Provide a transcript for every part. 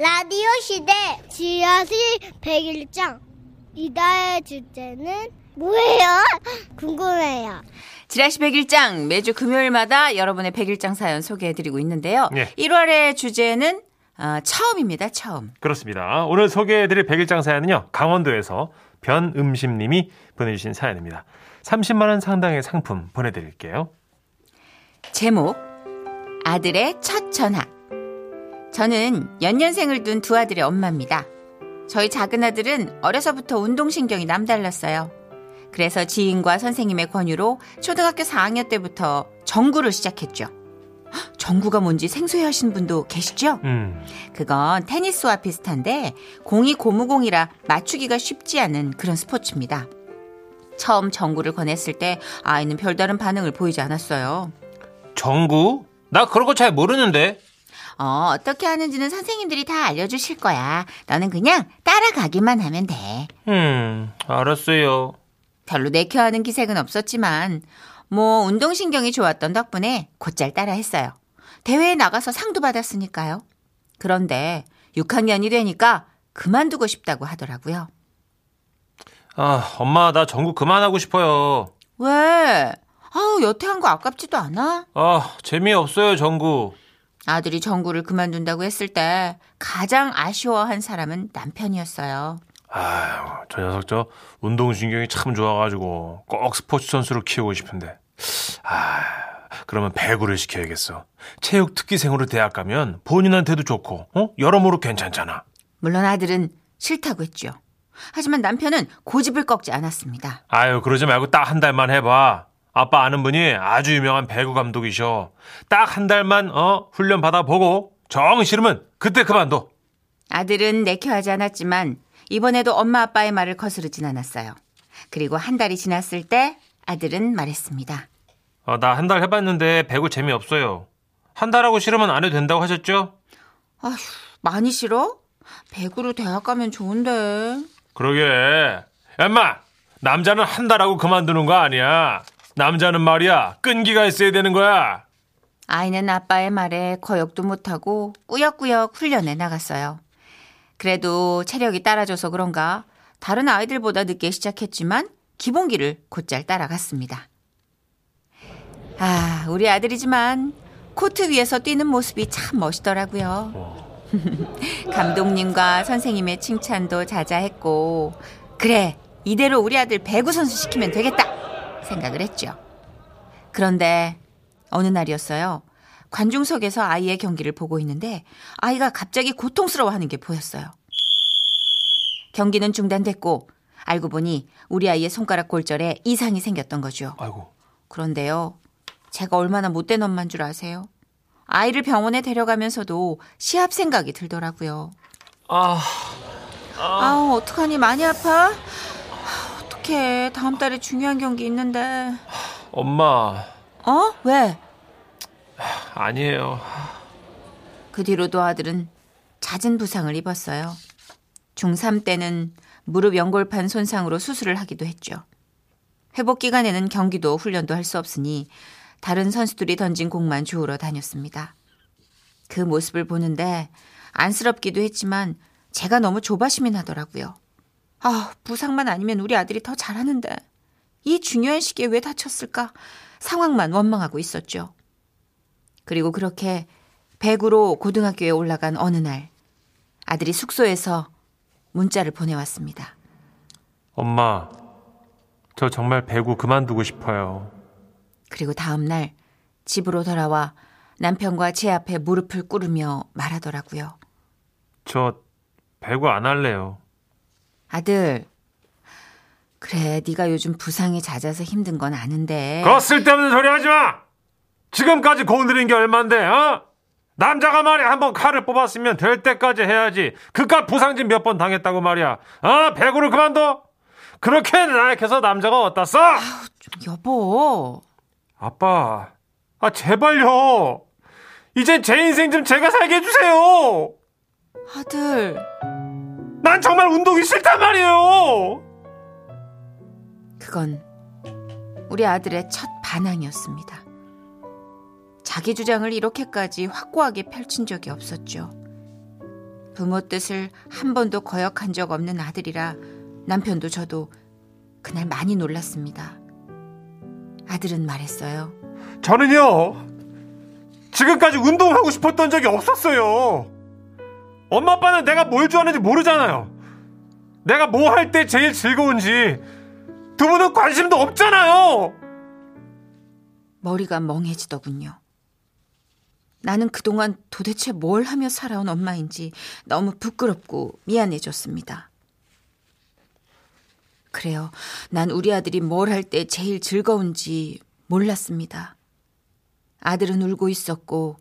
라디오 시대 지하실 101장 이달의 주제는 뭐예요? 궁금해요. 지라시 101장 매주 금요일마다 여러분의 101장 사연 소개해드리고 있는데요. 네. 1월의 주제는 어, 처음입니다. 처음. 그렇습니다. 오늘 소개해드릴 백일장 사연은요. 강원도에서 변음심님이 보내주신 사연입니다. 30만 원 상당의 상품 보내드릴게요. 제목 아들의 첫 전학 저는 연년생을 둔 두 아들의 엄마입니다. 저희 작은 아들은 어려서부터 운동신경이 남달랐어요. 그래서 지인과 선생님의 권유로 초등학교 4학년 때부터 정구를 시작했죠. 헉, 정구가 뭔지 생소해 하시는 분도 계시죠? 음, 그건 테니스와 비슷한데 공이 고무공이라 맞추기가 쉽지 않은 그런 스포츠입니다. 처음 정구를 권했을 때 아이는 별다른 반응을 보이지 않았어요. 정구? 나 그런 거 잘 모르는데. 어, 어떻게 하는지는 선생님들이 다 알려주실 거야. 너는 그냥 따라가기만 하면 돼. 음, 알았어요. 별로 내켜하는 기색은 없었지만, 뭐, 운동신경이 좋았던 덕분에 곧잘 따라 했어요. 대회에 나가서 상도 받았으니까요. 그런데 6학년이 되니까 그만두고 싶다고 하더라고요. 아, 엄마, 나 정구 그만하고 싶어요. 왜? 아우, 여태 한 거 아깝지도 않아? 아, 재미없어요, 정구. 아들이 정구를 그만둔다고 했을 때 가장 아쉬워한 사람은 남편이었어요. 아유, 저 녀석 저 운동신경이 참 좋아가지고 꼭 스포츠 선수로 키우고 싶은데. 아, 그러면 배구를 시켜야겠어. 체육 특기생으로 대학 가면 본인한테도 좋고, 어? 여러모로 괜찮잖아. 물론 아들은 싫다고 했죠. 하지만 남편은 고집을 꺾지 않았습니다. 아유, 그러지 말고 딱 한 달만 해봐. 아빠 아는 분이 아주 유명한 배구 감독이셔. 딱 한 달만, 어, 훈련 받아보고, 정 싫으면 그때 그만둬. 아들은 내켜하지 않았지만 이번에도 엄마 아빠의 말을 거스르진 않았어요. 그리고 한 달이 지났을 때 아들은 말했습니다. 어, 나 한 달 해봤는데 배구 재미없어요. 한 달하고 싫으면 안 해도 된다고 하셨죠? 아휴, 많이 싫어? 배구로 대학 가면 좋은데. 그러게. 엄마, 남자는 한 달하고 그만두는 거 아니야. 남자는 말이야, 끈기가 있어야 되는 거야. 아이는 아빠의 말에 거역도 못하고 꾸역꾸역 훈련에 나갔어요. 그래도 체력이 따라줘서 그런가 다른 아이들보다 늦게 시작했지만 기본기를 곧잘 따라갔습니다. 아, 우리 아들이지만 코트 위에서 뛰는 모습이 참 멋있더라고요. 감독님과 선생님의 칭찬도 자자했고, 그래, 이대로 우리 아들 배구 선수 시키면 되겠다 생각을 했죠. 그런데 어느 날이었어요. 관중석에서 아이의 경기를 보고 있는데 아이가 갑자기 고통스러워하는 게 보였어요. 경기는 중단됐고 알고 보니 우리 아이의 손가락 골절에 이상이 생겼던 거죠. 아이고. 그런데요. 제가 얼마나 못된 엄마인 줄 아세요? 아이를 병원에 데려가면서도 시합 생각이 들더라고요. 아, 아 우, 어떡하니? 많이 아파? 아, 어떡해. 다음 달에 중요한 경기 있는데. 엄마. 어? 왜? 아니에요. 그 뒤로도 아들은 잦은 부상을 입었어요. 중3 때는 무릎 연골판 손상으로 수술을 하기도 했죠. 회복 기간에는 경기도 훈련도 할 수 없으니 다른 선수들이 던진 공만 주우러 다녔습니다. 그 모습을 보는데 안쓰럽기도 했지만 제가 너무 조바심이 나더라고요. 아, 부상만 아니면 우리 아들이 더 잘하는데 이 중요한 시기에 왜 다쳤을까? 상황만 원망하고 있었죠. 그리고 그렇게 배구로 고등학교에 올라간 어느 날 아들이 숙소에서 문자를 보내왔습니다. 엄마, 저 정말 배구 그만두고 싶어요. 그리고 다음 날 집으로 돌아와 남편과 제 앞에 무릎을 꿇으며 말하더라고요. 저 배구 안 할래요. 아들, 그래 네가 요즘 부상이 잦아서 힘든 건 아는데 그 쓸데없는 소리 하지 마! 지금까지 공들인 게 얼만데, 어? 남자가 말이야, 한번 칼을 뽑았으면 될 때까지 해야지. 그깟 부상진 몇 번 당했다고 말이야. 어? 배구를 그만둬? 그렇게 나약해서 남자가 어디다 써? 여보 아빠, 아, 제발요. 이제 제 인생 좀 제가 살게 해주세요. 아들 난 정말 운동이 싫단 말이에요. 그건 우리 아들의 첫 반항이었습니다. 자기 주장을 이렇게까지 확고하게 펼친 적이 없었죠. 부모 뜻을 한 번도 거역한 적 없는 아들이라 남편도 저도 그날 많이 놀랐습니다. 아들은 말했어요. 저는요, 지금까지 운동하고 싶었던 적이 없었어요. 엄마 아빠는 내가 뭘 좋아하는지 모르잖아요. 내가 뭐 할 때 제일 즐거운지 두 분은 관심도 없잖아요. 머리가 멍해지더군요. 나는 그동안 도대체 뭘 하며 살아온 엄마인지 너무 부끄럽고 미안해졌습니다. 그래요. 난 우리 아들이 뭘 할 때 제일 즐거운지 몰랐습니다. 아들은 울고 있었고,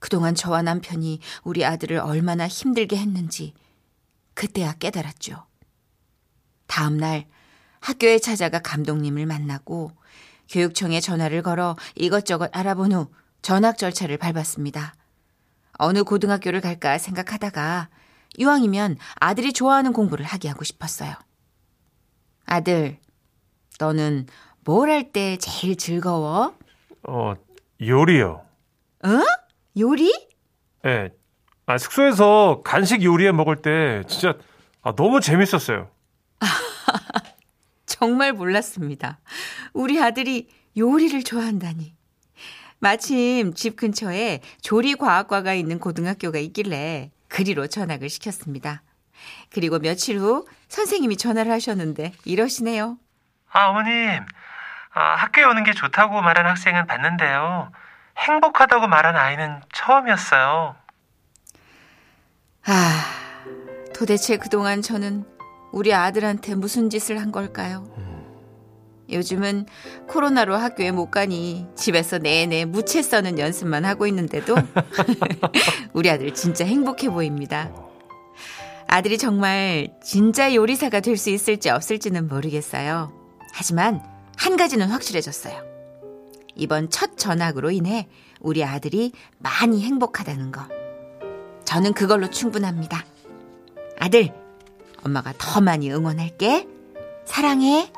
그동안 저와 남편이 우리 아들을 얼마나 힘들게 했는지 그때야 깨달았죠. 다음 날 학교에 찾아가 감독님을 만나고 교육청에 전화를 걸어 이것저것 알아본 후 전학 절차를 밟았습니다. 어느 고등학교를 갈까 생각하다가 이왕이면 아들이 좋아하는 공부를 하게 하고 싶었어요. 아들, 너는 뭘 할 때 제일 즐거워? 어, 요리요. 어? 요리? 예. 아, 숙소에서 간식 요리해 먹을 때 진짜 아, 너무 재밌었어요. 정말 몰랐습니다. 우리 아들이 요리를 좋아한다니. 마침 집 근처에 조리과학과가 있는 고등학교가 있길래 그리로 전학을 시켰습니다. 그리고 며칠 후 선생님이 전화를 하셨는데 이러시네요. 아, 어머님. 아, 학교에 오는 게 좋다고 말한 학생은 봤는데요. 행복하다고 말한 아이는 처음이었어요. 아, 도대체 그동안 저는 우리 아들한테 무슨 짓을 한 걸까요? 요즘은 코로나로 학교에 못 가니 집에서 내내 무채 써는 연습만 하고 있는데도 우리 아들 진짜 행복해 보입니다. 아들이 정말 진짜 요리사가 될 수 있을지 없을지는 모르겠어요. 하지만 한 가지는 확실해졌어요. 이번 첫 전학으로 인해 우리 아들이 많이 행복하다는 거. 저는 그걸로 충분합니다. 아들, 엄마가 더 많이 응원할게. 사랑해.